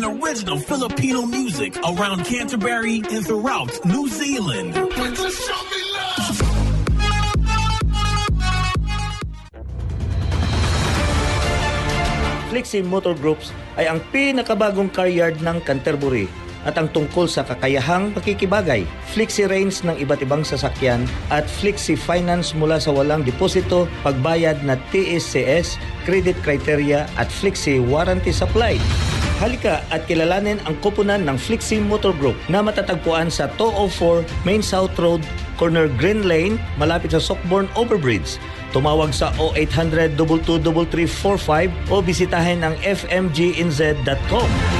And original Filipino music around Canterbury and throughout New Zealand. Flexi Motor Groups ay ang pinakabagong car yard ng Canterbury at ang tungkol sa kakayahang pakikibagay, flexi range ng iba't ibang sasakyan at flexi finance mula sa walang deposito, pagbayad na TSCS, credit criteria at flexi warranty supply. Halika at kilalanin ang koponan ng Flixie Motor Group na matatagpuan sa 204 Main South Road, corner Green Lane, malapit sa Sockborn Overbridge. Tumawag sa 0800 223345 o bisitahin ang fmginz.com.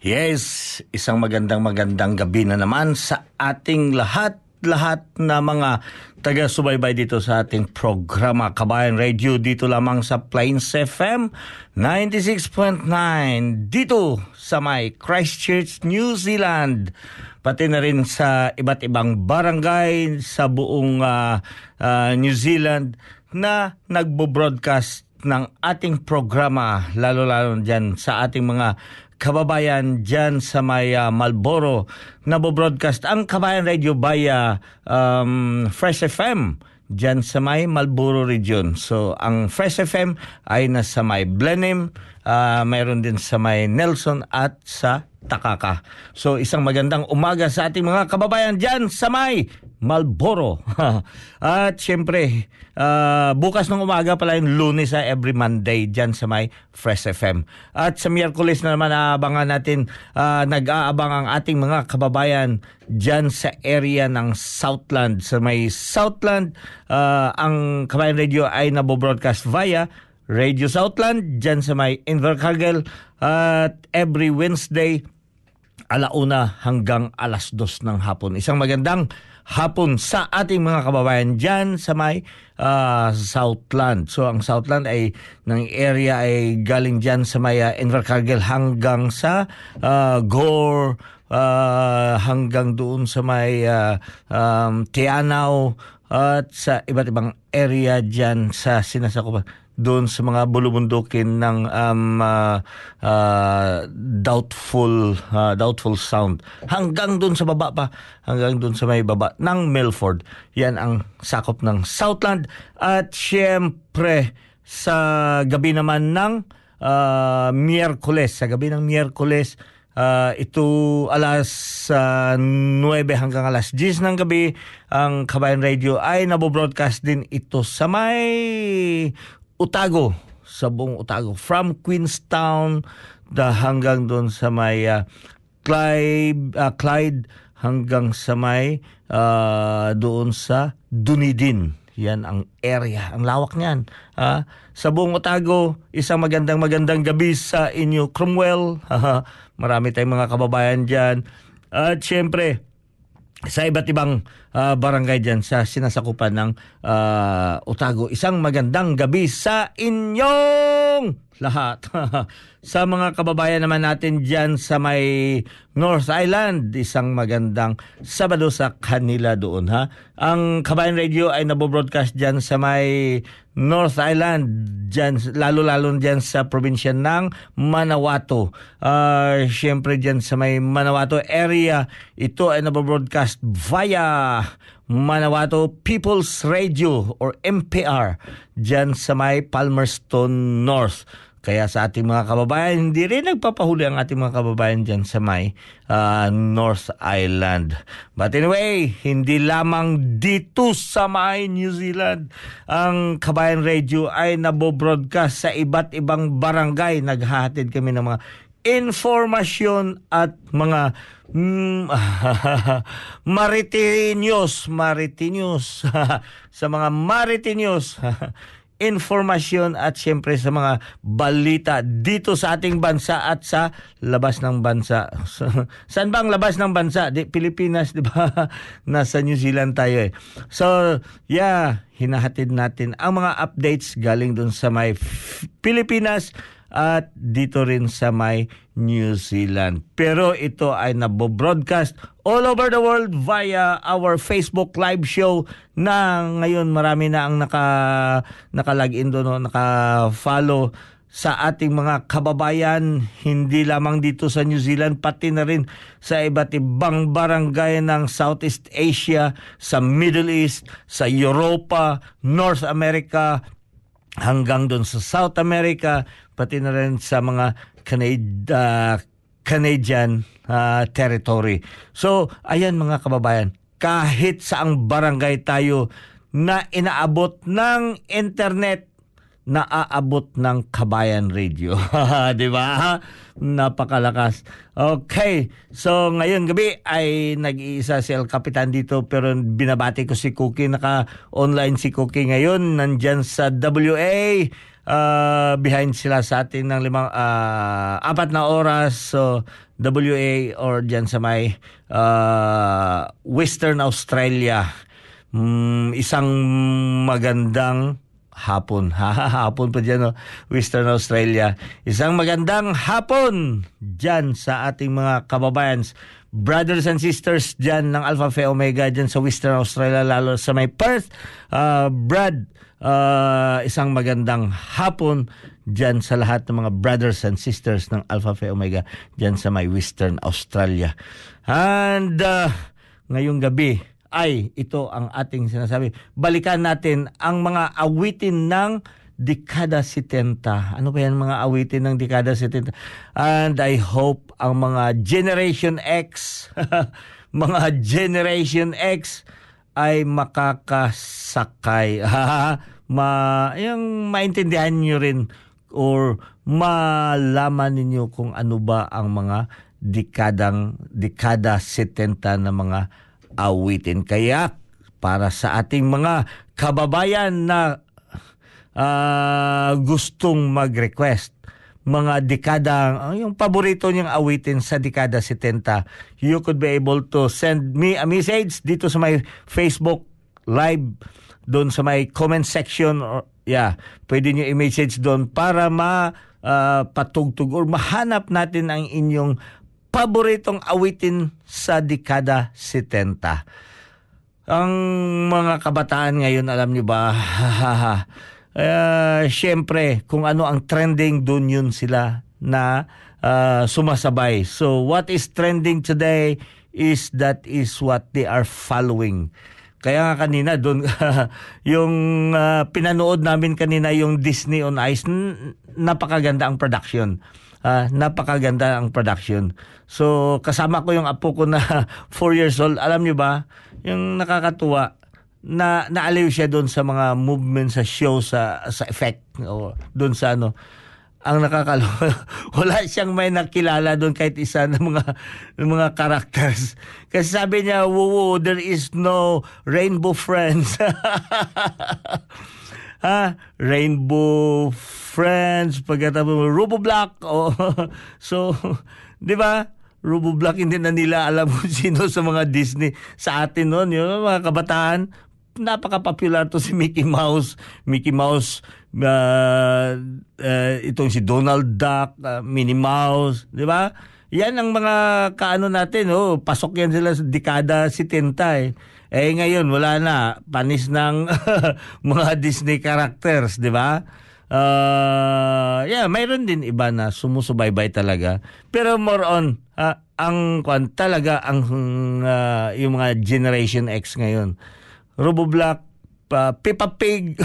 Yes, isang magandang magandang gabi na naman sa ating lahat lahat na mga taga-subaybay dito sa ating programa Kabayan Radio dito lamang sa Plains FM 96.9 dito sa may Christchurch, New Zealand pati na rin sa iba't ibang barangay sa buong uh, uh, New Zealand na nagbo-broadcast ng ating programa lalo-lalo dyan sa ating mga kababayan dyan sa may uh, Malboro na broadcast ang Kabayan Radio via um, Fresh FM dyan sa may Malboro region. So ang Fresh FM ay nasa may Blenheim, uh, mayroon din sa may Nelson at sa Takaka. So isang magandang umaga sa ating mga kababayan dyan sa may Malboro. At syempre, uh, bukas ng umaga pala yung lunes sa every Monday dyan sa may Fresh FM. At sa Miyerkules na naman aabangan natin, uh, nag-aabang ang ating mga kababayan dyan sa area ng Southland. Sa may Southland, uh, ang Kabayan Radio ay nabobroadcast via Radio Southland dyan sa may Invercargill at every Wednesday alauna hanggang alas dos ng hapon. Isang magandang hapon sa ating mga kababayan dyan sa may uh, Southland. So ang Southland ay ng area ay galing dyan sa may uh, Invercargill hanggang sa uh, Gore, uh, hanggang doon sa may uh, um, Tianaw at sa iba't ibang area dyan sa sinasakupan doon sa mga bulubundukin ng um, uh, uh, doubtful uh, doubtful sound. Hanggang doon sa baba pa. Hanggang doon sa may baba ng Milford. Yan ang sakop ng Southland. At syempre sa gabi naman ng uh, Miyerkules. Sa gabi ng Miyerkules Uh, ito alas uh, 9 hanggang alas 10 ng gabi ang Kabayan Radio ay nabobroadcast din ito sa may Utago, sa buong Utago. From Queenstown da hanggang doon sa may uh, Clyde, uh, Clyde hanggang sa may uh, doon sa Dunedin. Yan ang area, ang lawak niyan. Uh, sa buong Otago, isang magandang magandang gabi sa inyo, Cromwell. Marami tayong mga kababayan dyan. At syempre, sa iba't ibang uh, barangay dyan sa sinasakupan ng uh, Otago. Isang magandang gabi sa inyong lahat. sa mga kababayan naman natin dyan sa may North Island, isang magandang Sabado sa kanila doon ha. Ang Kabayan Radio ay nabobroadcast dyan sa may North Island, dyan, lalo-lalo dyan sa probinsya ng Manawato. Uh, Siyempre dyan sa may Manawato area, ito ay nabobroadcast via Manawato People's Radio or MPR dyan sa may Palmerston North. Kaya sa ating mga kababayan, hindi rin nagpapahuli ang ating mga kababayan dyan sa may uh, North Island. But anyway, hindi lamang dito sa may New Zealand, ang Kabayan Radio ay nabobroadcast sa iba't ibang barangay. Naghahatid kami ng mga informasyon at mga mm, Maritinyos, Maritinyos, sa mga Maritinyos, informasyon at siyempre sa mga balita dito sa ating bansa at sa labas ng bansa. Saan ba ang labas ng bansa? Di, Pilipinas, di ba? Nasa New Zealand tayo eh. So, yeah, hinahatid natin ang mga updates galing dun sa may Pilipinas at dito rin sa may New Zealand. Pero ito ay nabo-broadcast all over the world via our Facebook live show na ngayon marami na ang naka naka-login doon, naka-follow sa ating mga kababayan hindi lamang dito sa New Zealand pati na rin sa iba't ibang barangay ng Southeast Asia, sa Middle East, sa Europa, North America, hanggang doon sa South America, pati na rin sa mga Canada, uh, Canadian uh, territory. So, ayan mga kababayan, kahit sa ang barangay tayo na inaabot ng internet naaabot ng Kabayan Radio. 'Di ba? Napakalakas. Okay. So ngayon gabi ay nag-iisa si El Capitan dito pero binabati ko si Cookie naka online si Cookie ngayon nandiyan sa WA uh, behind sila sa atin ng limang uh, apat na oras so WA or diyan sa may uh, Western Australia. Mm, isang magandang hapon. hapon pa dyan, no? Western Australia. Isang magandang hapon dyan sa ating mga kababayan. Brothers and sisters dyan ng Alpha Phi Omega dyan sa Western Australia, lalo sa may Perth. Uh, Brad, uh, isang magandang hapon dyan sa lahat ng mga brothers and sisters ng Alpha Phi Omega dyan sa may Western Australia. And uh, ngayong gabi, ay ito ang ating sinasabi. Balikan natin ang mga awitin ng dekada 70. Ano ba yan mga awitin ng dekada 70? And I hope ang mga Generation X, mga Generation X ay makakasakay. Ma, yung maintindihan nyo rin or malaman ninyo kung ano ba ang mga dekadang dekada 70 na mga awitin. Kaya para sa ating mga kababayan na uh, gustong mag-request mga dekada, yung paborito niyang awitin sa dekada 70, you could be able to send me a message dito sa my Facebook live doon sa may comment section or yeah, pwede niyo i-message doon para ma uh, patugtog or mahanap natin ang inyong paboritong awitin sa dekada 70. Ang mga kabataan ngayon, alam niyo ba, uh, syempre, kung ano ang trending, doon yun sila na uh, sumasabay. So, what is trending today is that is what they are following. Kaya nga kanina doon yung uh, pinanood namin kanina yung Disney on Ice napakaganda ang production uh, napakaganda ang production. So kasama ko yung apo ko na 4 years old. Alam niyo ba, yung nakakatuwa na naaliw siya doon sa mga movement sa show sa sa effect o doon sa ano ang nakakaloka wala siyang may nakilala doon kahit isa ng mga ng mga characters. Kasi sabi niya woo there is no rainbow friends. Ha? Rainbow friends pagkatapos Robo Black oh so di ba? Robo Black hindi na nila alam kung sino sa mga Disney sa atin noon yung mga kabataan napaka-popular to si Mickey Mouse Mickey Mouse uh, uh, itong si Donald Duck, ah, Minnie Mouse, di ba? Yan ang mga kaano natin, oh, pasok yan sila sa dekada 70 eh. Eh ngayon wala na, panis ng mga Disney characters, di ba? Uh, yeah, mayroon din iba na sumusubaybay talaga. Pero more on, ah, ang kwan talaga ang ah, yung mga Generation X ngayon. Robo Black, pa, Peppa Pig.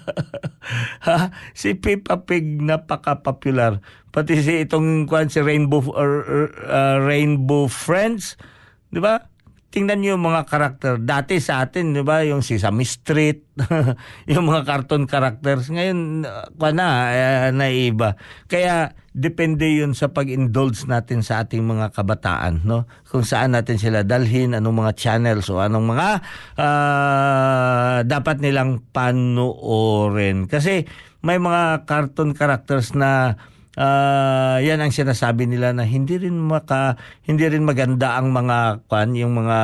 ha? si Peppa Pig napaka-popular. Pati si itong kwan si Rainbow or, uh, Rainbow Friends, 'di ba? Tingnan niyo yung mga karakter. Dati sa atin, 'di ba, yung Sesame Street, yung mga cartoon characters. Ngayon, kwan na, uh, naiba. Kaya depende yun sa pag-indulge natin sa ating mga kabataan, no? Kung saan natin sila dalhin, anong mga channels o anong mga uh, dapat nilang panoorin. Kasi may mga cartoon characters na uh, yan ang sinasabi nila na hindi rin maka hindi rin maganda ang mga kwan yung mga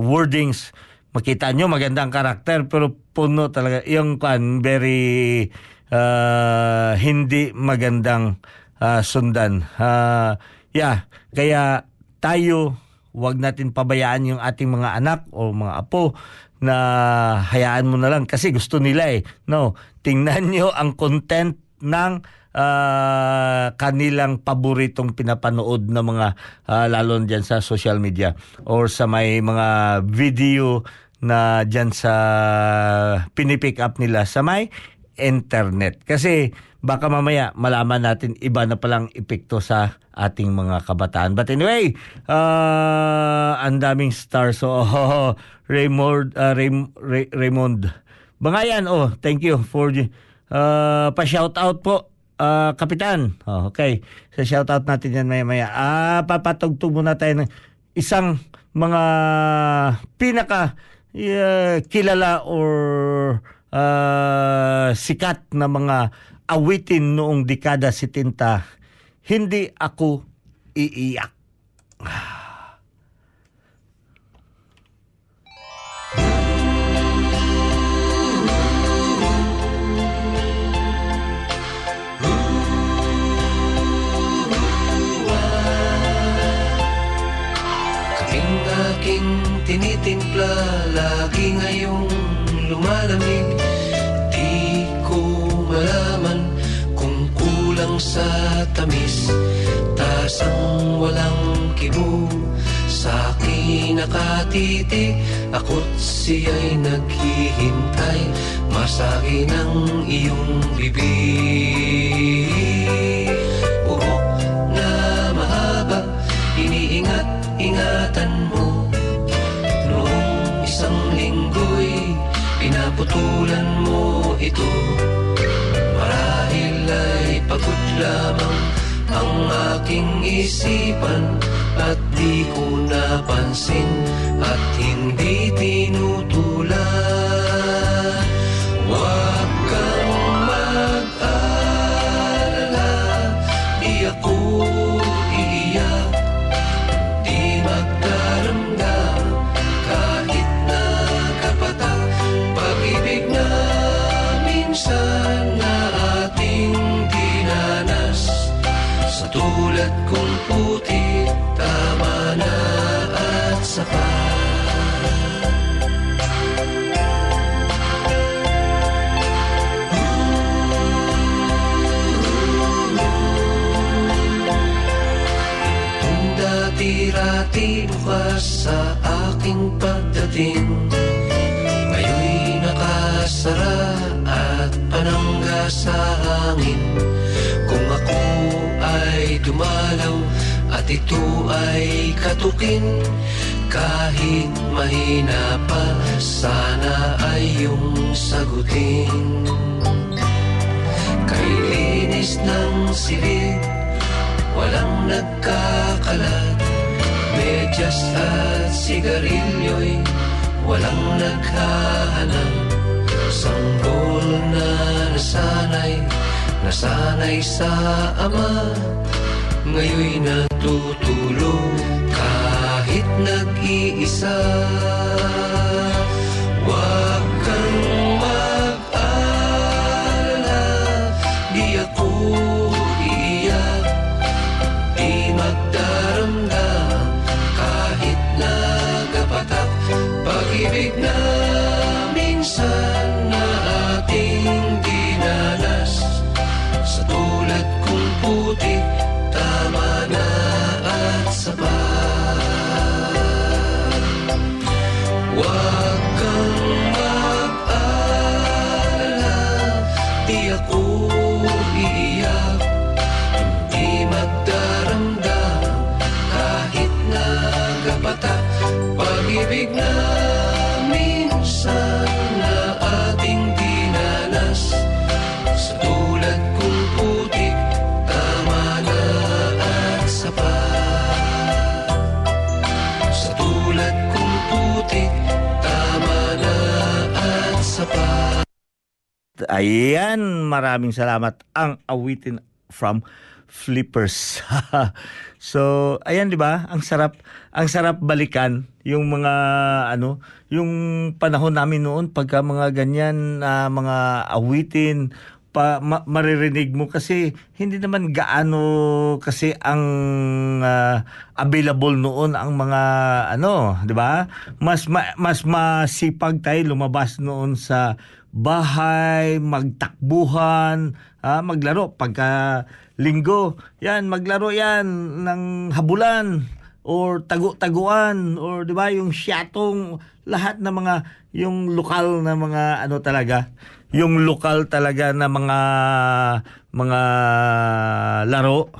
wordings. Makita nyo maganda ang karakter pero puno talaga. Yung kwan very uh, hindi magandang uh, sundan. Uh, yeah. Kaya tayo wag natin pabayaan yung ating mga anak o mga apo na hayaan mo na lang kasi gusto nila eh. No tingnan nyo ang content ng uh, kanilang paboritong pinapanood na mga uh, lalo diyan sa social media or sa may mga video na diyan sa pinipick up nila sa may internet. Kasi baka mamaya malaman natin iba na palang epekto sa ating mga kabataan. But anyway, uh, ang daming stars. So, oh, Raymond, uh, Ray, Ray, Raymond Bangayan, oh, thank you for uh, pa-shout out po uh, Kapitan. Oh, okay. So, shoutout natin yan maya-maya. Ah, papatugtog muna tayo ng isang mga pinaka uh, kilala or uh, sikat na mga awitin noong dekada 70. Hindi ako iiyak. Ako't siya'y naghihintay Masagi ng iyong bibig Buhok na mahaba Iniingat-ingatan mo. Pinaputulan mo ito Marahil ay pagod lamang ang aking isipan At di ko napansin bukas sa aking pagdating. Ngayon'y nakasara at panangga sa hangin. Kung ako ay dumalaw at ito ay katukin Kahit mahina pa, sana ay iyong sagutin. Kay linis ng silid, walang nagkakalat Medyas at sigarilyo'y walang naghahanap. Sanggol na nasanay, nasanay sa ama Ngayon'y natutulog kahit nag-iisa Ayan, maraming salamat. Ang awitin from Flippers. so, ayan 'di ba? Ang sarap, ang sarap balikan yung mga ano, yung panahon namin noon pagka mga ganyan na mga awitin pa ma- maririnig mo kasi hindi naman gaano kasi ang ah, available noon ang mga ano, 'di ba? Mas ma- mas masipag tayo lumabas noon sa bahay, magtakbuhan, ah, maglaro pagka linggo. Yan, maglaro yan ng habulan or tagu-taguan or 'di ba yung syatong lahat ng mga yung lokal na mga ano talaga yung lokal talaga na mga mga laro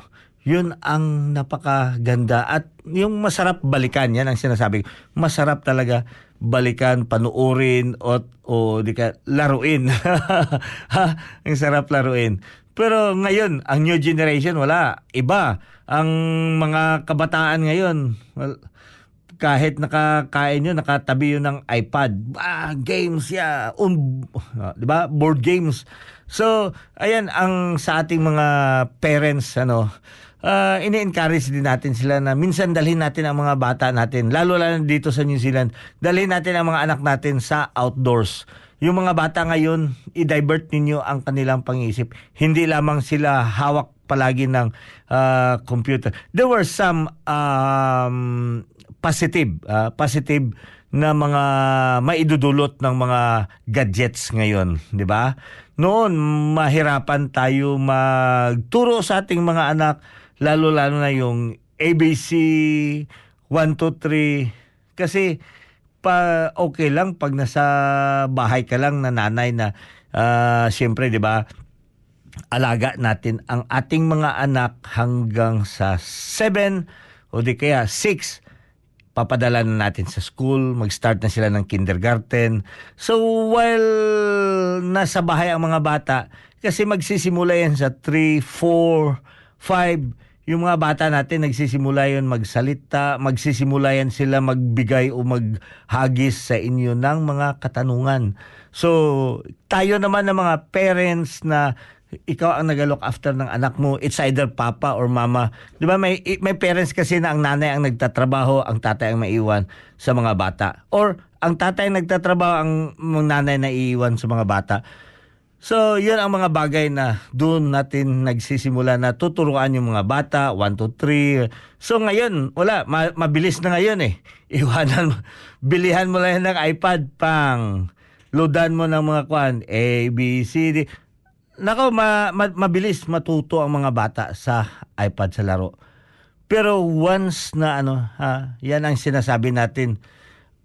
yun ang napakaganda at yung masarap balikan yan ang sinasabi masarap talaga balikan panuorin o o di ka laruin ha ang sarap laruin pero ngayon ang new generation wala iba ang mga kabataan ngayon well, kahit nakakain yun, nakatabi yun ng iPad. Ah, games, yeah. Um, di ba? Board games. So, ayan, ang sa ating mga parents, ano, uh, ini-encourage din natin sila na minsan dalhin natin ang mga bata natin, lalo lalo dito sa New Zealand, dalhin natin ang mga anak natin sa outdoors. Yung mga bata ngayon, i-divert ninyo ang kanilang pang-iisip. Hindi lamang sila hawak palagi ng ah, computer. There were some um, positive, ah, positive na mga maidudulot ng mga gadgets ngayon, 'di ba? Noon mahirapan tayo magturo sa ating mga anak lalo-lalo na yung ABC 1 2 3 kasi pa okay lang pag nasa bahay ka lang na nanay na ah, siyempre 'di ba? alaga natin ang ating mga anak hanggang sa 7 o di kaya 6 papadala na natin sa school, mag-start na sila ng kindergarten. So while nasa bahay ang mga bata, kasi magsisimula yan sa 3, 4, 5, yung mga bata natin nagsisimula yun magsalita, magsisimula yan sila magbigay o maghagis sa inyo ng mga katanungan. So, tayo naman ng mga parents na ikaw ang nag-look after ng anak mo, it's either papa or mama. 'Di ba may may parents kasi na ang nanay ang nagtatrabaho, ang tatay ang maiwan sa mga bata. Or ang tatay ang nagtatrabaho, ang nanay na iiwan sa mga bata. So, yun ang mga bagay na doon natin nagsisimula na tuturuan yung mga bata, 1, 2, 3. So, ngayon, wala, ma- mabilis na ngayon eh. Iwanan bilihan mo lang ng iPad, pang, loadan mo ng mga kwan, A, B, C, D. Nako, ma- ma- mabilis matuto ang mga bata sa iPad sa laro. Pero once na ano, ha, yan ang sinasabi natin,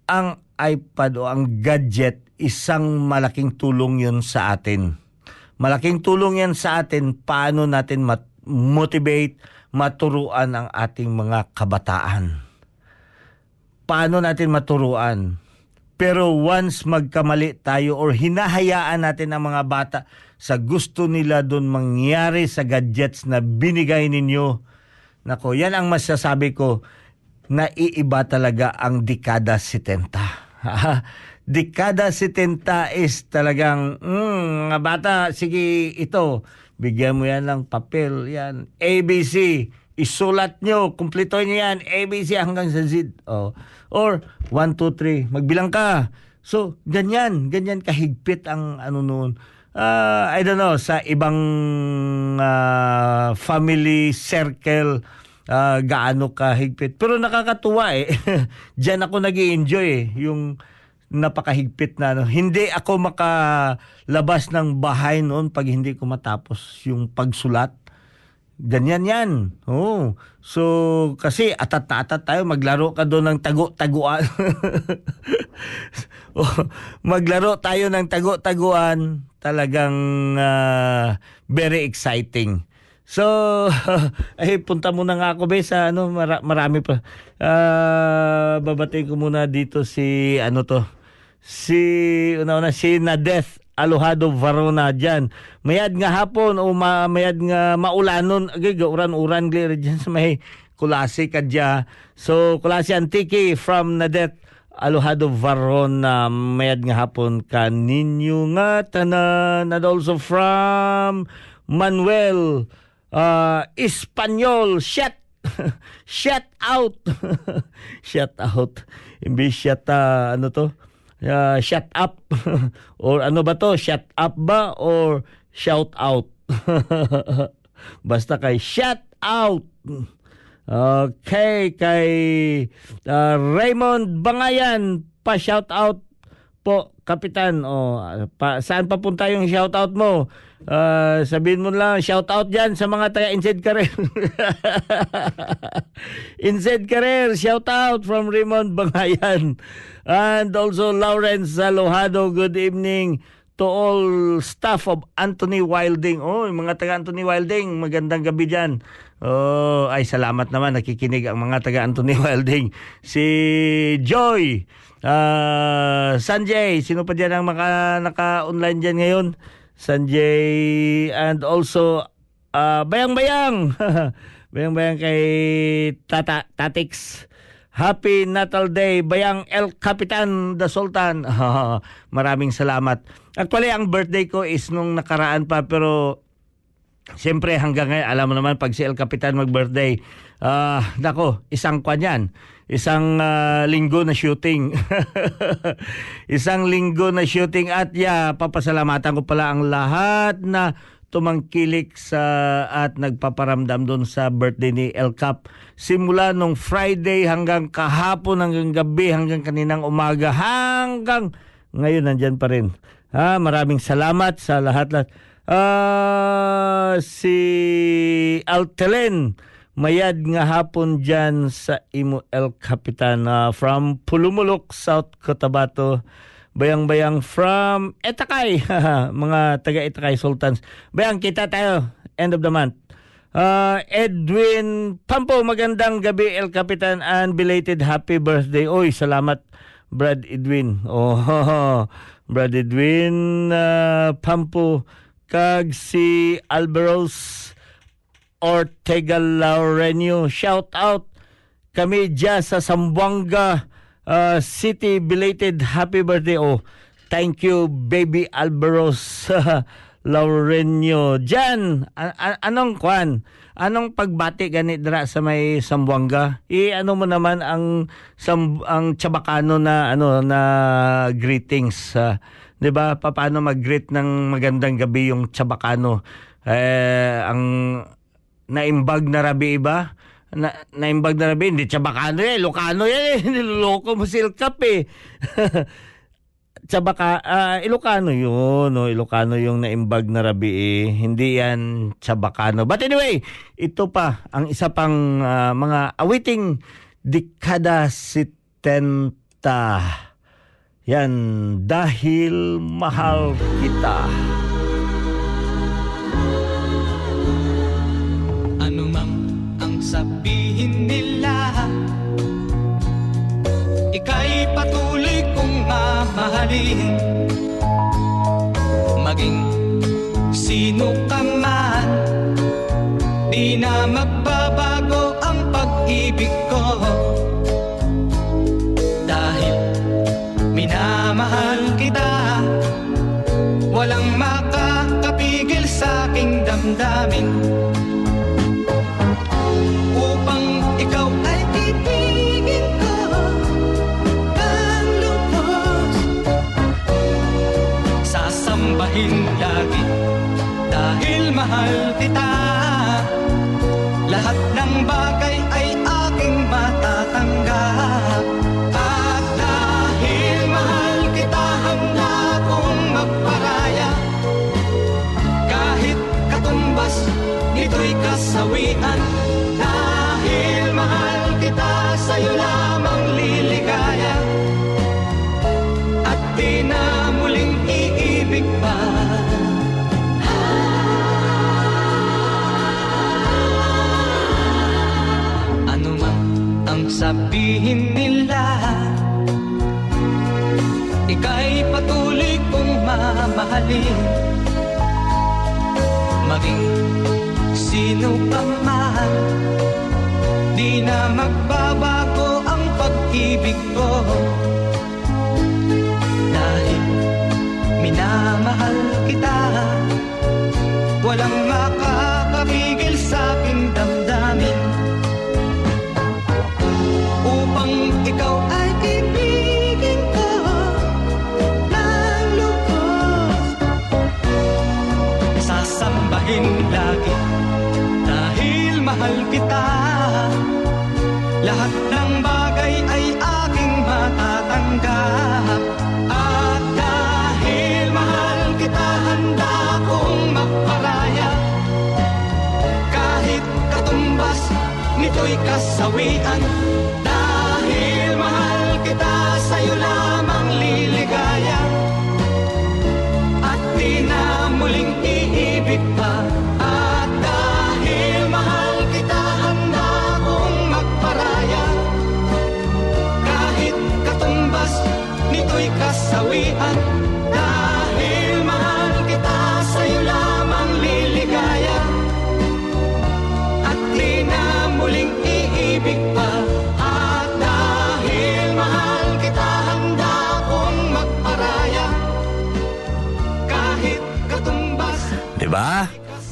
ang iPad o ang gadget, isang malaking tulong yun sa atin. Malaking tulong yan sa atin paano natin mat- motivate, maturuan ang ating mga kabataan. Paano natin maturuan? Pero once magkamali tayo or hinahayaan natin ang mga bata sa gusto nila doon mangyari sa gadgets na binigay ninyo, nako, yan ang masasabi ko, na iiba talaga ang dekada 70. dekada 70 is talagang, mm, mga bata, sige ito, bigyan mo yan ng papel, yan, ABC, isulat nyo, kumpleto nyo yan, ABC hanggang sa Z. Oh. Or, 1, 2, 3, magbilang ka. So, ganyan, ganyan kahigpit ang ano noon. ah, I don't know, sa ibang ah, family circle, ah, gaano kahigpit. Pero nakakatuwa eh. Diyan ako nag enjoy eh. Yung napakahigpit na. ano. Hindi ako makalabas ng bahay noon pag hindi ko matapos yung pagsulat. Ganyan yan. Oh. So, kasi atat na atat tayo, maglaro ka doon ng tago-taguan. oh, maglaro tayo ng tago-taguan. Talagang ah, very exciting. So, ay punta muna nga ako be sa ano mara- marami pa. Ah, babatay ko muna dito si ano to. Si una-una si Nadeth Alohado Varona dyan. Mayad nga hapon o ma, mayad nga maulanon. Agay, uran-uran gali dyan sa may kulasi kadya. So, kulasi Antiki from Nadeth Alohado Varona. Mayad nga hapon ka ninyo nga tanan. And also from Manuel uh, Espanyol. Shut shut out. shut out. Imbis shut uh, ano to? Uh, shut up. or ano ba to? Shut up ba? Or shout out? Basta kay shut out. Okay, kay uh, Raymond Bangayan, pa-shout out po, Kapitan. O, pa, saan papunta yung shout out mo? Uh, sabihin mo lang, shout out dyan sa mga taga Insed Career. Insed Career, shout out from Raymond Bangayan. And also Lawrence Salojado, good evening to all staff of Anthony Wilding. Oh, mga taga Anthony Wilding, magandang gabi dyan. Oh, ay salamat naman nakikinig ang mga taga Anthony Wilding. Si Joy, ah Sanjay, sino pa diyan ang maka, naka-online diyan ngayon? Sanjay and also ah, bayang-bayang. bayang-bayang kay Tata Tatix. Happy Natal Day, Bayang El Capitan the Sultan. Maraming salamat. Actually, ang birthday ko is nung nakaraan pa pero Siyempre hanggang ngayon, alam mo naman pag si El Capitan mag-birthday, ah nako, isang kwan yan. Isang ah, linggo na shooting. isang linggo na shooting at ya, papasalamatan ko pala ang lahat na tumangkilik sa at nagpaparamdam doon sa birthday ni El Cap. Simula nung Friday hanggang kahapon, hanggang gabi, hanggang kaninang umaga, hanggang ngayon nandyan pa rin. Ha, maraming salamat sa lahat-lahat. Ah, si Altelen mayad nga hapon dyan sa Imo El Capitan ah, from Pulumulok, South Cotabato. Bayang-bayang from Etakay, mga taga Etakay Sultans. Bayang kita tayo, end of the month. Ah, Edwin Pampo, magandang gabi El Capitan and belated happy birthday. Oy, salamat Brad Edwin. Oh, Brad Edwin ah, Pampo kag si Alberos Ortega Laurenio. Shout out kami dyan sa Zamboanga uh, City. Belated happy birthday. Oh, thank you baby Alberos Laurenio. Jan, a- a- anong kwan? Anong pagbati ganit dra sa may Sambuanga? I ano mo naman ang sam, ang Chabacano na ano na greetings. ah. 'Di ba? Paano mag-greet ng magandang gabi yung Chabacano? Eh ang naimbag na rabi iba? Na, naimbag na rabi, hindi Chabacano eh, Ilocano yan eh. Niloloko mo silkap eh. Tsabaka, ah, Ilocano yun, no? Ilocano yung naimbag na rabi eh. Hindi yan Chabacano. But anyway, ito pa, ang isa pang ah, mga awiting dekada 70. Yan, dahil mahal kita. Ika'y patuloy kong mamahalin. Maging sino ka man Di na magbabago ang pag-ibig ko. Dahil minamahal kita Walang makakapigil sa aking damdamin mahal kita. Lahat ng bagay ay aking matatanggap. At dahil mahal kita handa kong magparaya. Kahit katumbas nito'y kasawian. Dahil mahal kita sa'yo lamang sabihin nila Ika'y patuloy kong mamahalin. Maging sino pa man Di na magbabago ang pag-ibig ko. Dahil minamahal kita Walang kita. Lahat ng bagay ay aking matatanggap. At dahil mahal kita handa kong magparaya Kahit katumbas nito'y kasawian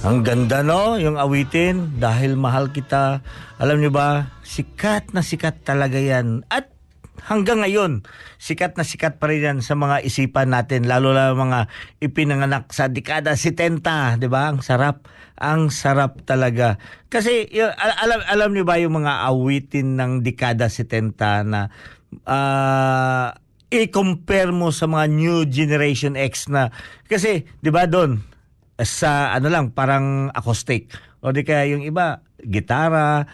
Ang ganda no, yung awitin dahil mahal kita. Alam niyo ba, sikat na sikat talaga yan. At hanggang ngayon, sikat na sikat pa rin yan sa mga isipan natin, lalo na mga ipinanganak sa dekada 70, di ba? Ang sarap, ang sarap talaga. Kasi yung, al- alam alam niyo ba yung mga awitin ng dekada 70 na ah i-compare mo sa mga new generation X na kasi 'di ba doon sa ano lang parang acoustic. O di kaya yung iba gitara.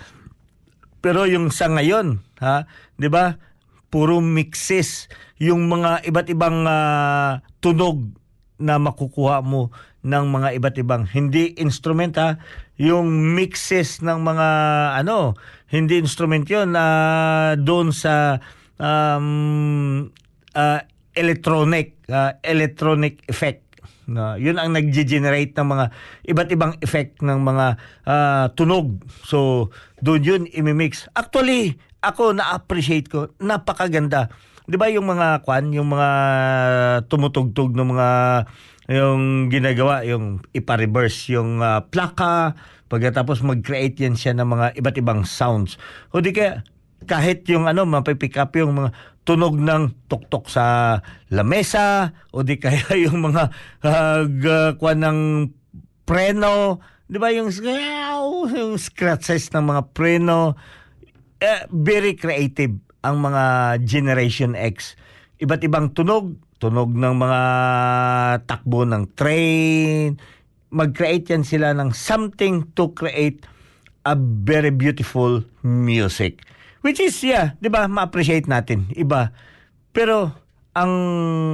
Pero yung sa ngayon ha 'di ba puro mixes. Yung mga iba't ibang ah, tunog na makukuha mo ng mga iba't ibang hindi instrument ha. Yung mixes ng mga ano hindi instrument yun na doon sa um, ah, electronic ah, electronic effect na yun ang nag-generate ng mga iba't ibang effect ng mga ah, tunog. So doon yun imimix. Actually ako na-appreciate ko napakaganda. 'di ba yung mga kwan yung mga tumutugtog ng mga yung ginagawa yung ipa-reverse yung ah, plaka. Pagkatapos mag-create yan siya ng mga iba't ibang sounds. O di kaya kahit yung ano mapipick up yung mga tunog ng tuktok sa lamesa o di kaya yung mga uh, kwan ng preno di ba yung yung scratches ng mga preno eh, very creative ang mga Generation X. Iba't ibang tunog, tunog ng mga takbo ng train. Mag-create yan sila ng something to create a very beautiful music. Which is, yeah, di ba, ma-appreciate natin. Iba. Pero, ang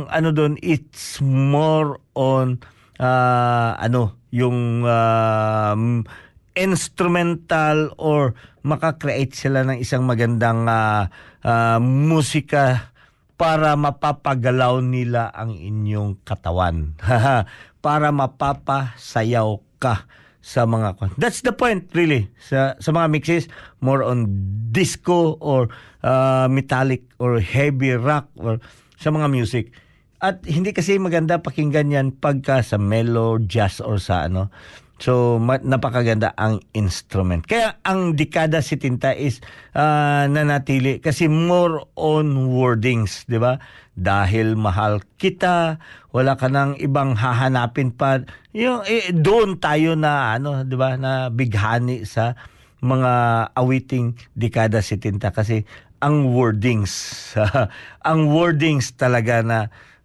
ano doon, it's more on, ah, ano, yung um, instrumental or makakreate sila ng isang magandang ah, ah, musika para mapapagalaw nila ang inyong katawan. para mapapasayaw ka sa mga. That's the point really sa sa mga mixes more on disco or ah, metallic or heavy rock or sa mga music. At hindi kasi maganda pakinggan yan pagka sa mellow jazz or sa ano So napakaganda ang instrument. Kaya ang dekada 70 is ah, nanatili kasi more on wordings, 'di ba? Dahil mahal kita, wala ka nang ibang hahanapin pa. Yung eh, doon tayo na ano, 'di ba, na bighani sa mga awiting dekada 70 kasi ang wordings ang wordings talaga na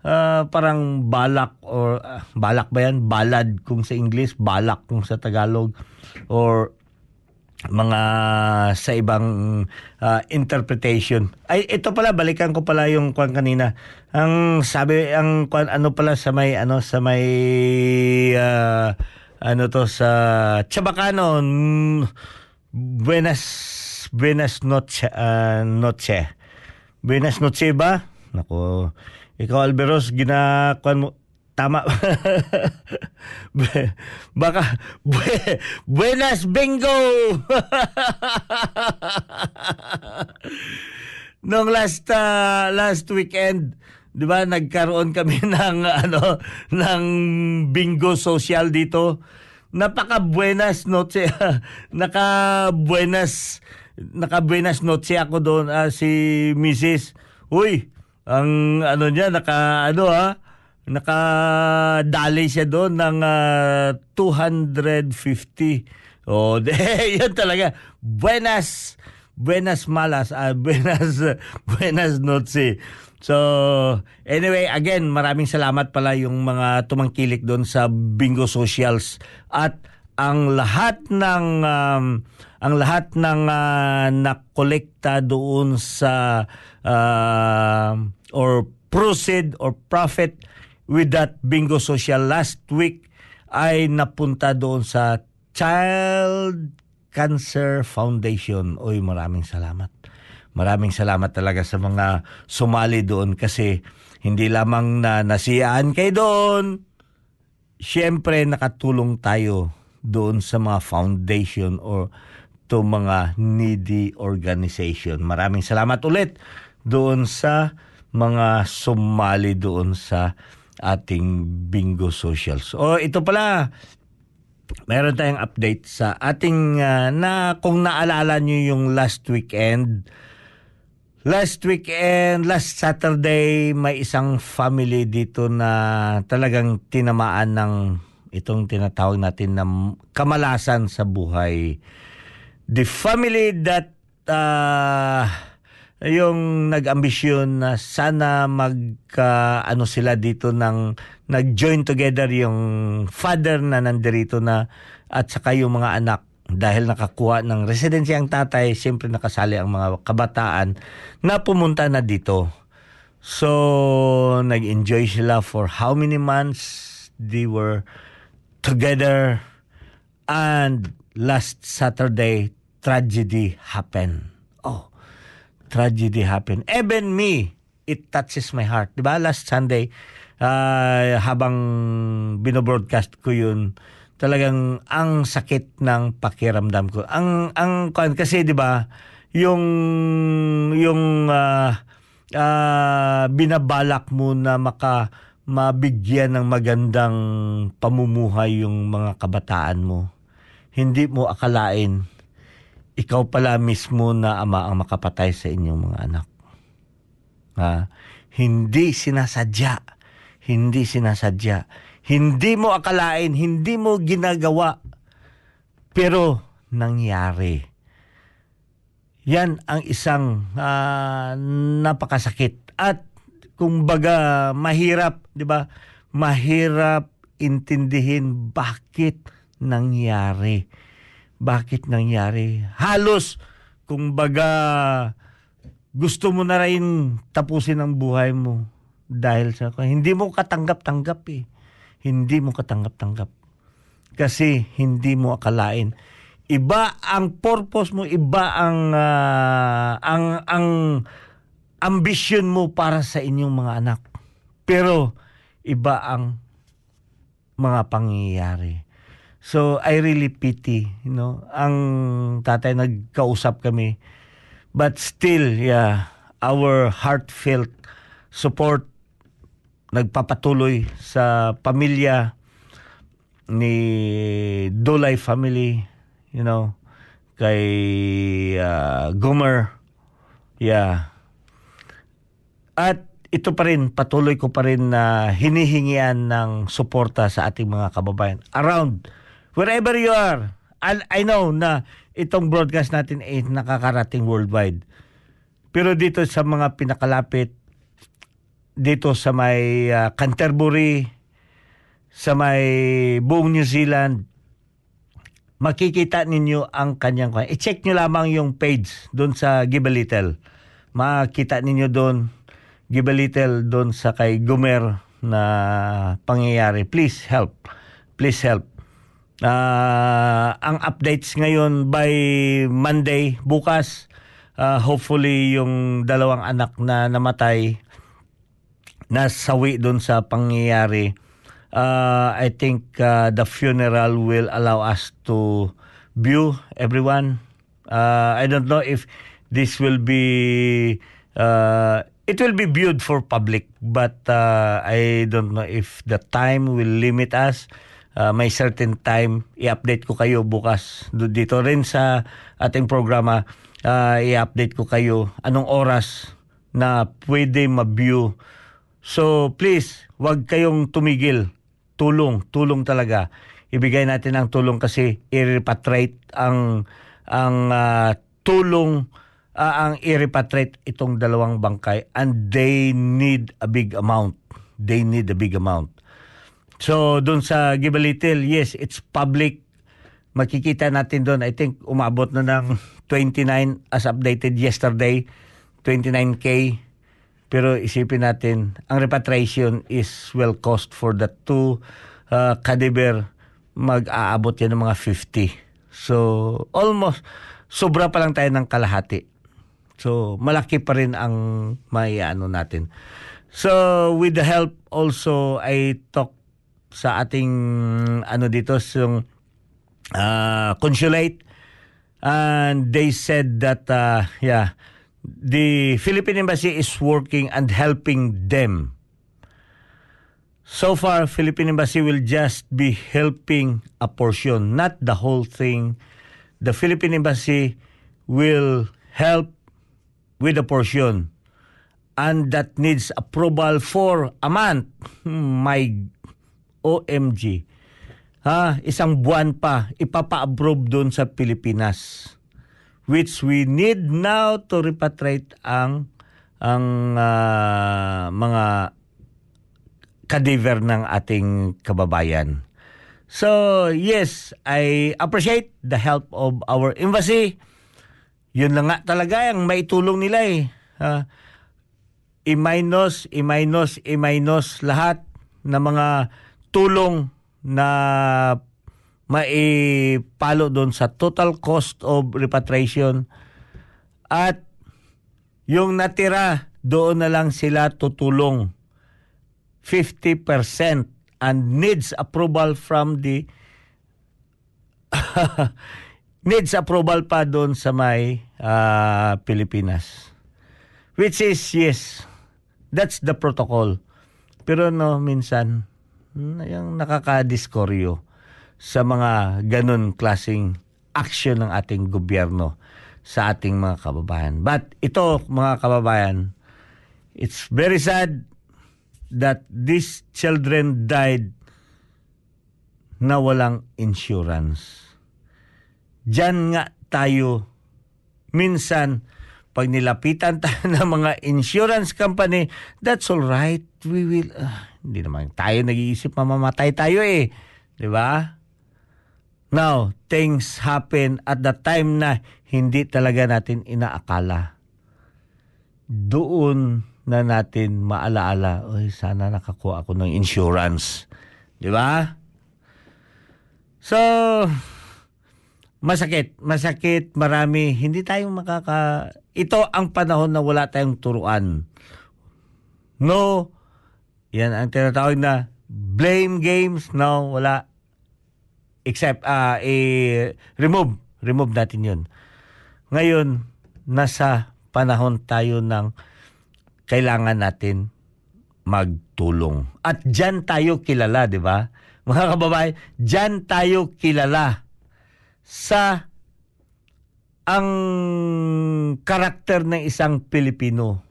ah, parang balak or ah, balak ba yan balad kung sa English balak kung sa Tagalog or mga sa ibang ah, interpretation. Ay ito pala balikan ko pala yung kwan kanina. Ang sabi ang kwan ano pala sa may ano sa may ah, ano to sa Chabacano Buenas Buenas noche ah, noche. Buenas noche ba? Nako. Ikaw Alberos ginakuan mo tama. Baka bu- Buenas bingo. Nung last ah, last weekend, 'di ba, nagkaroon kami ng ano ng bingo social dito. Napaka buenas noche. naka buenas naka buenas noche ako doon ah, si Mrs. Uy, ang ano niya naka ano ha nakadali siya doon ng ah, 250. Oh, de, yun talaga. Buenas Buenas malas, ah, buenas buenas noche. So, anyway, again, maraming salamat pala yung mga tumangkilik doon sa Bingo Socials at ang lahat ng um, ang lahat ng ah, nakolekta doon sa ah, or proceed or profit with that Bingo Social last week ay napunta doon sa Child Cancer Foundation. Oy, maraming salamat. Maraming salamat talaga sa mga sumali doon kasi hindi lamang na nasiyaan kayo doon, Siyempre, nakatulong tayo doon sa mga foundation or to mga needy organization. Maraming salamat ulit doon sa mga sumali doon sa ating bingo socials. O ito pala, meron tayong update sa ating ah, na kung naalala nyo yung last weekend last weekend last Saturday may isang family dito na talagang tinamaan ng itong tinatawag natin na kamalasan sa buhay the family that ah, yung nag-ambisyon na sana magka ano sila dito ng nag-join together yung father na nandirito na at saka yung mga anak dahil nakakuha ng residency ang tatay, siyempre nakasali ang mga kabataan na pumunta na dito. So, nag-enjoy sila for how many months they were together and last Saturday, tragedy happened. Oh, tragedy happened. Even me, it touches my heart. Diba? Last Sunday, ah, habang binobroadcast ko yun, talagang ang sakit ng pakiramdam ko. Ang ang kasi 'di ba, yung yung ah, ah, binabalak mo na maka mabigyan ng magandang pamumuhay yung mga kabataan mo. Hindi mo akalain ikaw pala mismo na ama ang makapatay sa inyong mga anak. Ha? Hindi sinasadya. Hindi sinasadya. Hindi mo akalain, hindi mo ginagawa. Pero nangyari. Yan ang isang ah, napakasakit. At kung baga mahirap, 'di ba? Mahirap intindihin bakit nangyari. Bakit nangyari? Halos kung baga gusto mo na rin tapusin ang buhay mo dahil sa hindi mo katanggap-tanggap eh. Hindi mo katanggap-tanggap. Kasi hindi mo akalain iba ang purpose mo, iba ang ah, ang ang ambition mo para sa inyong mga anak. Pero iba ang mga pangyayari. So I really pity, you know, ang tatay nagkausap kami. But still, yeah, our heartfelt support nagpapatuloy sa pamilya ni Dulay family, you know, kay uh, Gomer. Yeah. At ito pa rin, patuloy ko pa rin na hinihingian ng suporta sa ating mga kababayan around wherever you are. I, I know na itong broadcast natin ay nakakarating worldwide. Pero dito sa mga pinakalapit, dito sa may uh, Canterbury, sa may buong New Zealand, makikita ninyo ang kanyang I-check nyo lamang yung page doon sa Give a Little. Makita ninyo doon Little doon sa kay Gomer na pangyayari. Please help. Please help. Uh, ang updates ngayon by Monday, bukas, uh, hopefully yung dalawang anak na namatay nasawi doon sa pangyayari. Uh, I think uh, the funeral will allow us to view everyone. Uh, I don't know if this will be uh, it will be viewed for public but uh, I don't know if the time will limit us. Uh, may certain time i-update ko kayo bukas. Dito rin sa ating programa uh, i-update ko kayo anong oras na pwede ma-view. So please wag kayong tumigil. Tulong tulong talaga. Ibigay natin ang tulong kasi i-repatriate ang ang uh, tulong uh, ang i-repatriate itong dalawang bangkay and they need a big amount. They need a big amount. So, doon sa Little, yes, it's public. Makikita natin doon, I think umabot na ng 29 as updated yesterday, 29K. Pero isipin natin, ang repatriation is well cost for the two uh, caliber, mag-aabot yan ng mga 50. So, almost, sobra pa lang tayo ng kalahati. So, malaki pa rin ang maiano natin. So, with the help also, I talk sa ating ano dito, yung uh, consulate and they said that uh, yeah, the Philippine Embassy is working and helping them. So far, Philippine Embassy will just be helping a portion, not the whole thing. The Philippine Embassy will help with a portion and that needs approval for a month. My OMG. Ha, isang buwan pa ipapa-approve doon sa Pilipinas which we need now to repatriate ang ang uh, mga cadaver ng ating kababayan. So, yes, I appreciate the help of our embassy yun lang nga talaga ang maitulong nila eh. Uh, i-minus, i-minus, i-minus lahat ng mga tulong na maipalo doon sa total cost of repatriation. At yung natira doon na lang sila tutulong. 50% and needs approval from the needs approval pa doon sa may uh, Pilipinas. Which is, yes, that's the protocol. Pero no, minsan, yung nakakadiskoryo sa mga ganun klasing action ng ating gobyerno sa ating mga kababayan. But ito, mga kababayan, it's very sad that these children died na walang insurance Diyan nga tayo minsan pag nilapitan tayo ng mga insurance company, that's all right. We will, uh, hindi naman tayo nag-iisip mamamatay tayo eh. Di ba? Now, things happen at the time na hindi talaga natin inaakala. Doon na natin maalaala, oy sana nakakuha ako ng insurance. Di ba? So, masakit, masakit, marami. Hindi tayo makaka... Ito ang panahon na wala tayong turuan. No, yan ang tinatawag na blame games. No, wala. Except, uh, eh, remove. Remove natin yun. Ngayon, nasa panahon tayo ng kailangan natin magtulong. At dyan tayo kilala, di ba? mga kababayan, dyan tayo kilala sa ang karakter ng isang Pilipino.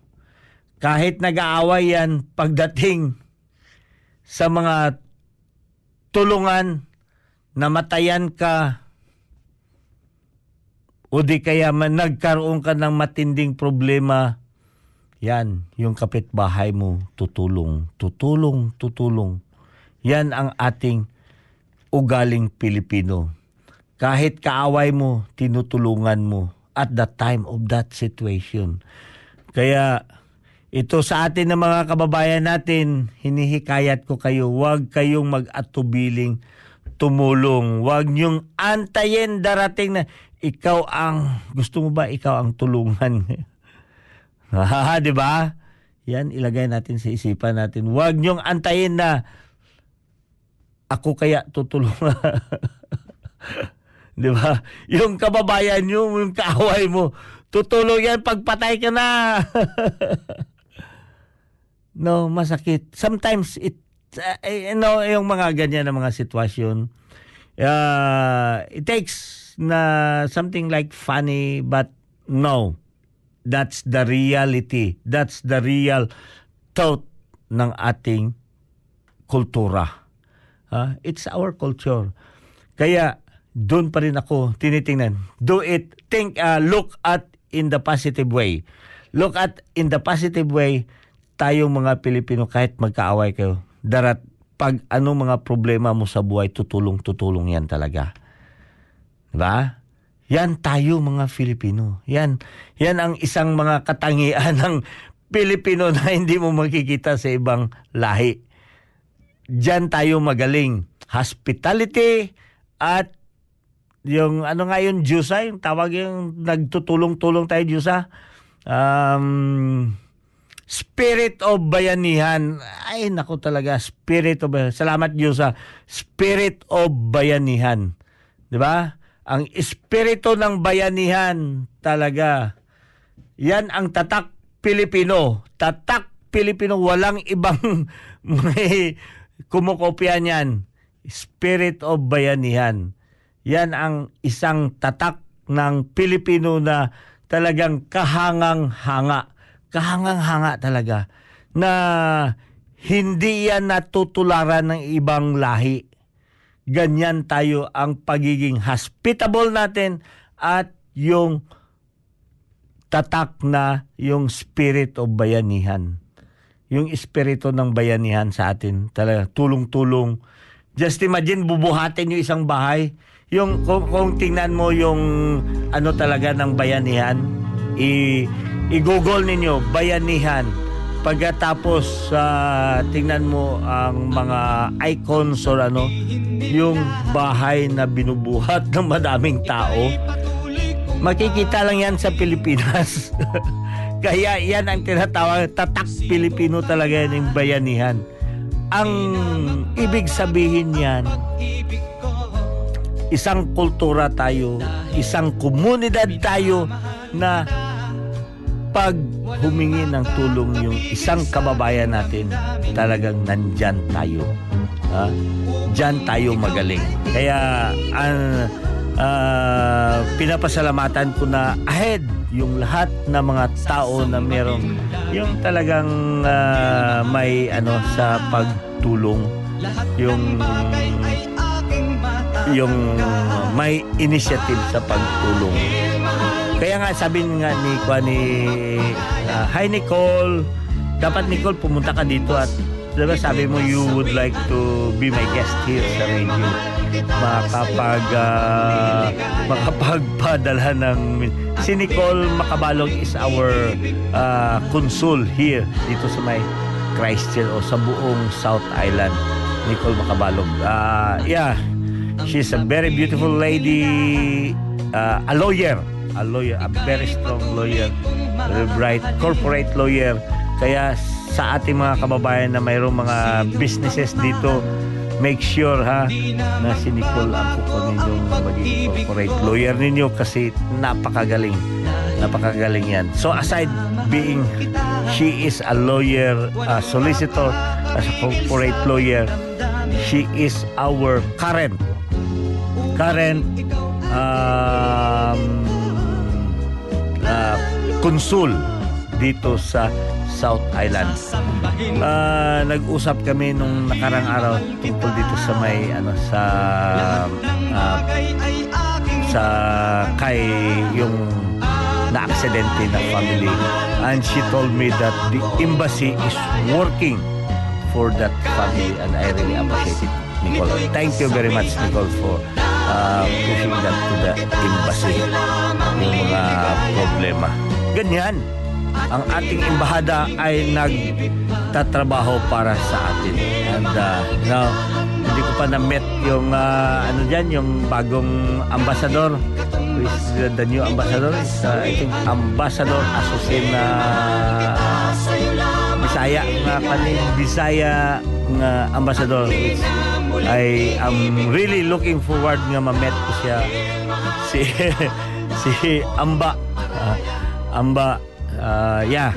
Kahit nag-aaway yan pagdating sa mga tulungan, namatayan ka, o di kaya man nagkaroon ka ng matinding problema, yan, yung kapitbahay mo, tutulong, tutulong, tutulong. Yan ang ating ugaling Pilipino. Kahit kaaway mo, tinutulungan mo at the time of that situation. Kaya ito sa atin ng mga kababayan natin, hinihikayat ko kayo, huwag kayong mag-atubiling tumulong. Huwag niyong antayin darating na ikaw ang, gusto mo ba ikaw ang tulungan? Ha, di ba? Yan, ilagay natin sa isipan natin. Huwag niyong antayin na ako kaya tutulungan. di ba? Yung kababayan niyo, yung kaaway mo, tutulong yan pagpatay ka na. no, masakit. Sometimes it, uh, you know, yung mga ganyan na mga sitwasyon, uh, it takes na something like funny, but no, That's the reality. That's the real thought ng ating kultura. Ha? It's our culture. Kaya doon pa rin ako tinitingnan. Do it. Think, uh, look at in the positive way. Look at in the positive way tayong mga Pilipino kahit magkaaway kayo. Darat pag anong mga problema mo sa buhay, tutulong-tutulong yan talaga. Diba? Yan tayo mga Filipino. Yan, yan ang isang mga katangian ng Pilipino na hindi mo makikita sa ibang lahi. Diyan tayo magaling. Hospitality at yung ano nga yung Diyosa, yung tawag yung nagtutulong-tulong tayo Diyosa. Um, spirit of bayanihan. Ay, nako talaga, spirit of bayanihan. Salamat Diyosa. Spirit of bayanihan. ba? ang espiritu ng bayanihan talaga. Yan ang tatak Pilipino. Tatak Pilipino, walang ibang may kumukopya niyan. Spirit of bayanihan. Yan ang isang tatak ng Pilipino na talagang kahangang-hanga. Kahangang-hanga talaga. Na hindi yan natutularan ng ibang lahi ganyan tayo ang pagiging hospitable natin at yung tatak na yung spirit of bayanihan. Yung espiritu ng bayanihan sa atin. Talaga, tulong-tulong. Just imagine, bubuhatin yung isang bahay. Yung, kung, kung tingnan mo yung ano talaga ng bayanihan, i, i-google ninyo, bayanihan. Pagkatapos uh, tingnan mo ang mga icons or ano yung bahay na binubuhat ng madaming tao. Makikita lang yan sa Pilipinas. Kaya yan ang tinatawag tatak Pilipino talaga yan yung bayanihan. Ang ibig sabihin yan isang kultura tayo isang komunidad tayo na pag humingi ng tulong yung isang kababayan natin, talagang nandyan tayo. Ha? Diyan tayo magaling. Kaya ang uh, pinapasalamatan ko na ahead yung lahat ng mga tao na merong yung talagang uh, may ano sa pagtulong yung yung may initiative sa pagtulong. Kaya nga sabi nga ni ni uh, Hi Nicole, dapat Nicole pumunta ka dito at diba sabi mo you would like to be my guest here sa radio. Makapag uh, makapagpadala ng si Nicole Makabalog is our uh, consul here dito sa may Christchurch o sa buong South Island. Nicole Makabalog uh, yeah she's a very beautiful lady uh, a lawyer. A lawyer, a very strong lawyer, very bright corporate lawyer. Kaya sa ating mga kababayan na mayroong mga businesses dito, make sure ha na si Nicole ang kukunin yung maging corporate lawyer ninyo kasi napakagaling. Napakagaling yan. So aside being she is a lawyer, a solicitor, as a corporate lawyer, She is our current current um, uh, consul dito sa South Island. Ah, nag-usap kami nung nakarang araw tungkol dito sa may ano sa ah, sa kay yung na-aksidente na family and she told me that the embassy is working for that family and I really appreciate it Nicole. Thank you very much Nicole for uh, pushing that to the embassy yung mga problema. Ganyan ang ating embahada ay nagtatrabaho para sa atin. And uh, now, hindi ko pa na-met yung uh, ano dyan, yung bagong ambassador who is the, the new ambassador is uh, I think ambassador Asusin na Bisaya nga kanin Bisaya nga ambassador which I am really looking forward nga ma-met ko siya. Si si Amba. Uh, Amba uh, yeah.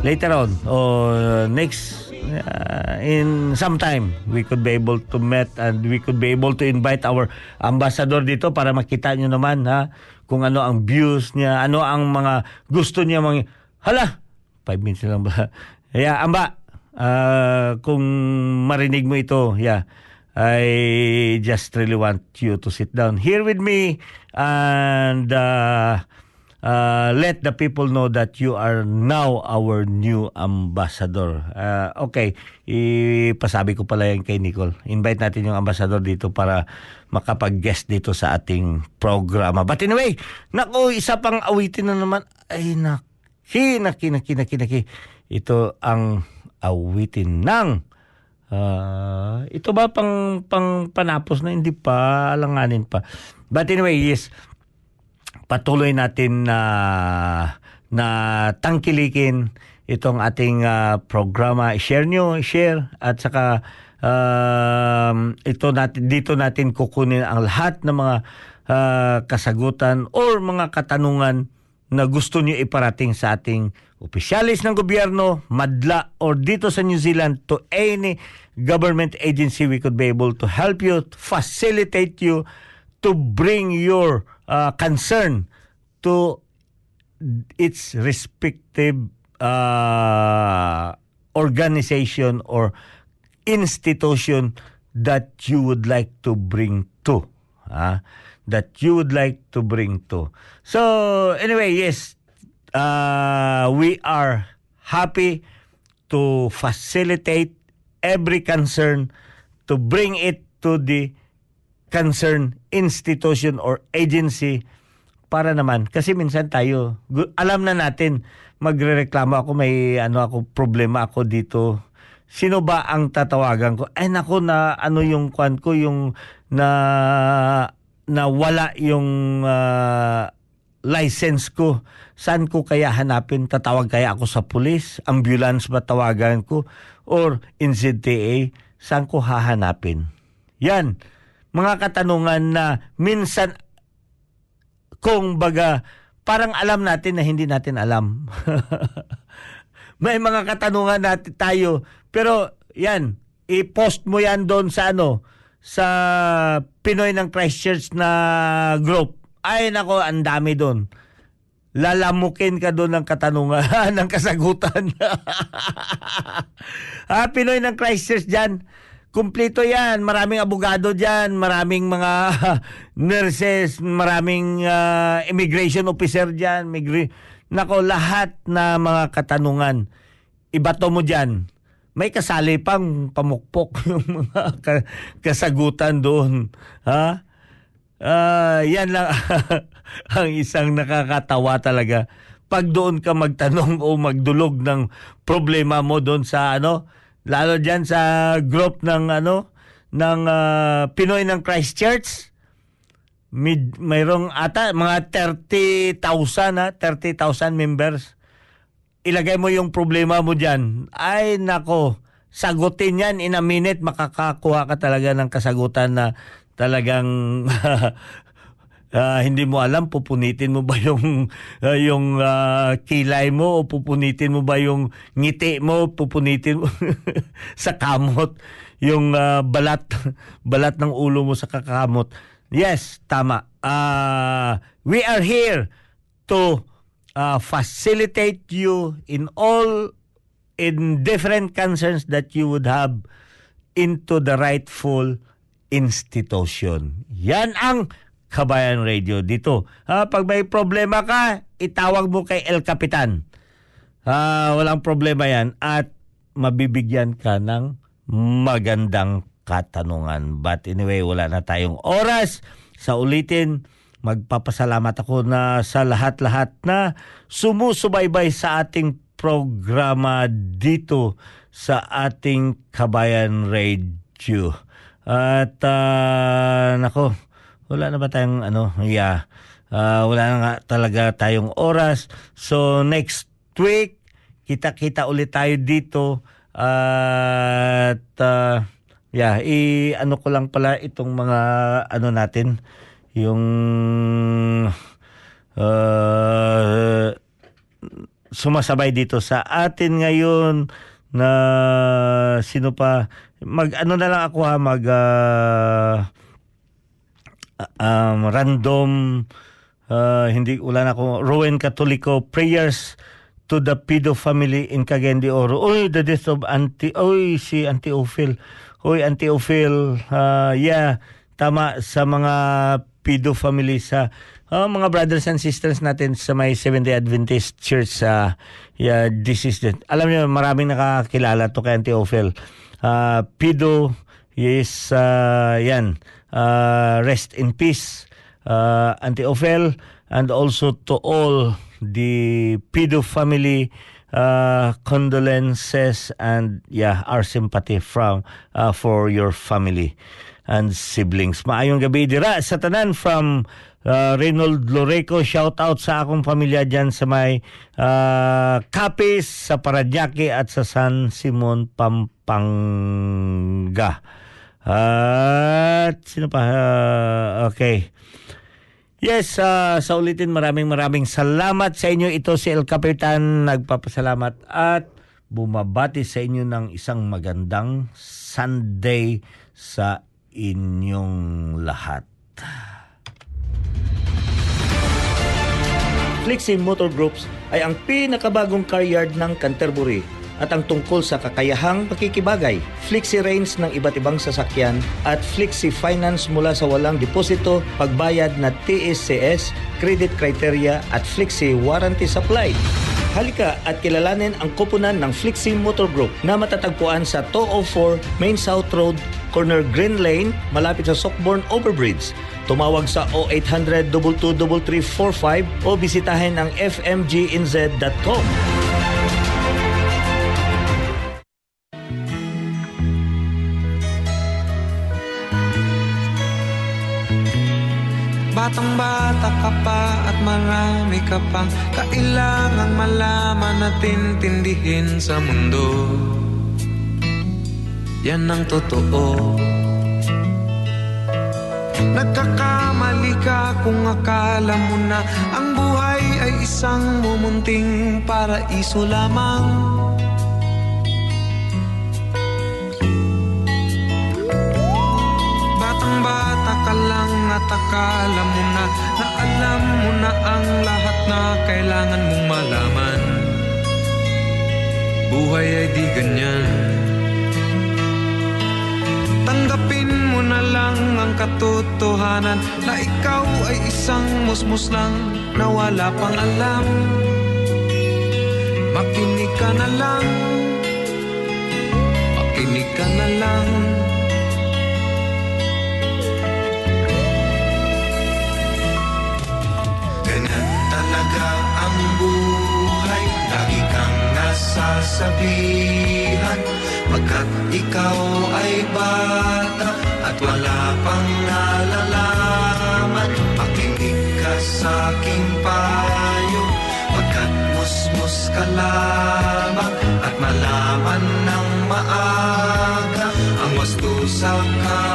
Later on or next uh, in some time we could be able to meet and we could be able to invite our ambassador dito para makita nyo naman ha kung ano ang views niya ano ang mga gusto niya mga hala! 5 minutes lang ba? Yeah amba uh, kung marinig mo ito yeah I just really want you to sit down here with me and uh, uh, let the people know that you are now our new ambassador. Uh, okay, ipasabi ko pala yan kay Nicole. Invite natin yung ambassador dito para makapag-guest dito sa ating programa. But anyway, naku, isa pang awitin na naman. Ay, naki, naki, naki, naki, naki. Ito ang awitin ng Ah, ito ba pang pang panapos na hindi pa alanganin pa. But anyway, yes patuloy natin na na tangkilikin itong ating ah, programa. Share nyo, share at saka um, ito natin dito natin kukunin ang lahat ng mga ah, kasagutan or mga katanungan na gusto niyo iparating sa ating opisyalis ng gobyerno, madla, or dito sa New Zealand to any government agency we could be able to help you, to facilitate you, to bring your uh, concern to its respective uh, organization or institution that you would like to bring to. ah, that you would like to bring to. So, anyway, yes, uh, we are happy to facilitate every concern to bring it to the concerned institution or agency para naman. Kasi minsan tayo alam na natin magrereklamo ako may ano ako problema ako dito. Sino ba ang tatawagan ko? Ay nako na ano yung kwan ko yung na na wala yung ah, license ko. Saan ko kaya hanapin? Tatawag kaya ako sa pulis? Ambulance ba tawagan ko? Or NZTA saan ko hahanapin? Yan mga katanungan na minsan kung baga parang alam natin na hindi natin alam. May mga katanungan natin tayo. Pero yan i-post mo yan doon sa ano sa Pinoy ng Christchurch na group. Ay nako, ang dami doon. Lalamukin ka doon ng katanungan, ng kasagutan. ah, Pinoy ng Christchurch dyan. Kumplito yan. Maraming abogado dyan. Maraming mga nurses. Maraming ah, immigration officer dyan. Migra- Nako, lahat na mga katanungan. Ibato mo dyan. May kasali pang pamukpok yung mga ka- kasagutan doon. Ha? Ah, yan lang ang isang nakakatawa talaga. Pag doon ka magtanong o magdulog ng problema mo doon sa ano, lalo diyan sa group ng ano ng ah, Pinoy ng Christchurch, mid, mayroong ata mga 30,000 ha, 30,000 members. Ilagay mo yung problema mo diyan. Ay nako, sagutin yan in a minute makakakuha ka talaga ng kasagutan na talagang ah, hindi mo alam pupunitin mo ba yung ah, yung ah, kilay mo o pupunitin mo ba yung ngiti mo pupunitin mo sa kamot yung ah, balat balat ng ulo mo sa kakamot. Yes tama. Ah, we are here to ah, facilitate you in all in different concerns that you would have into the rightful institution. Yan ang Kabayan Radio dito. Ha, pag may problema ka, itawag mo kay El Capitan. Ah, walang problema yan at mabibigyan ka ng magandang katanungan. But anyway, wala na tayong oras. Sa ulitin, magpapasalamat ako na sa lahat-lahat na sumusubaybay sa ating programa dito sa ating Kabayan Radio. At ah, nako, wala na ba tayong ano, yeah. Ah, wala na nga talaga tayong oras. So next week, kita-kita ulit tayo dito. At ah, yeah, i ano ko lang pala itong mga ano natin, yung uh, sumasabay dito sa atin ngayon na sino pa mag ano na lang ako ha mag ah, um, random uh, hindi wala na ako Rowan Catolico prayers to the pedo family in Cagayan de Oro. Oy, the death of Auntie, oy, si Auntie Ophel. Oy, Auntie Ophel, uh, yeah, tama sa mga pedo family sa uh, mga brothers and sisters natin sa may Seventh-day Adventist Church sa yeah, this is the, alam niyo maraming nakakilala to kay Auntie Ophel. Uh, pedo is uh, yan uh, rest in peace uh, Auntie Ophel and also to all the pedo family uh, condolences and yeah our sympathy from uh, for your family and siblings. Maayong gabi dira sa tanan from uh, Reynold Loreco. Shout out sa akong pamilya dyan sa may uh, Capiz, sa Parañaque at sa San Simon, Pampanga. At sino pa? Uh, okay. Yes, uh, sa ulitin maraming maraming salamat sa inyo. Ito si El Capitan nagpapasalamat at bumabati sa inyo ng isang magandang Sunday sa inyong lahat. Flexi Motor Groups ay ang pinakabagong car yard ng Canterbury at ang tungkol sa kakayahang pakikibagay, flexi range ng iba't ibang sasakyan at flexi finance mula sa walang deposito, pagbayad na TSCS, credit criteria at flexi warranty supply. Halika at kilalanin ang koponan ng Flexi Motor Group na matatagpuan sa 204 Main South Road, corner Green Lane, malapit sa Sockborn Overbridge. Tumawag sa 0800 22345 o bisitahin ang fmginz.com. Batang bata ka pa at marami ka pang Kailangang malaman at intindihin sa mundo Yan ang totoo Nagkakamali ka kung akala mo na Ang buhay ay isang mumunting paraiso lamang. Batang bata ka lang at akala mo na Na alam mo na ang lahat na kailangan mong malaman. Buhay ay di ganyan. Tanggapin mo na lang ang katotohanan Na ikaw ay isang musmus lang na wala pang alam. Makinig ka na lang. Makinig ka na lang. Ganyan talaga ang buhay. Lagi kang nasasabihan. Pagkat ikaw ay bata At wala pang nalalaman Makinig ka sa aking payo. Pagkat musmus ka lamang At malaman ng maaga Ang wasto sa kamalian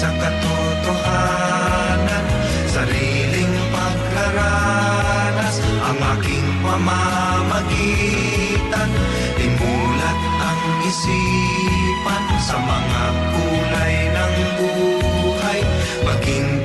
sa katotohanan Sariling paglaranas ang aking pamamagitan. Imulat ang isipan sa mga kulay ng buhay Maging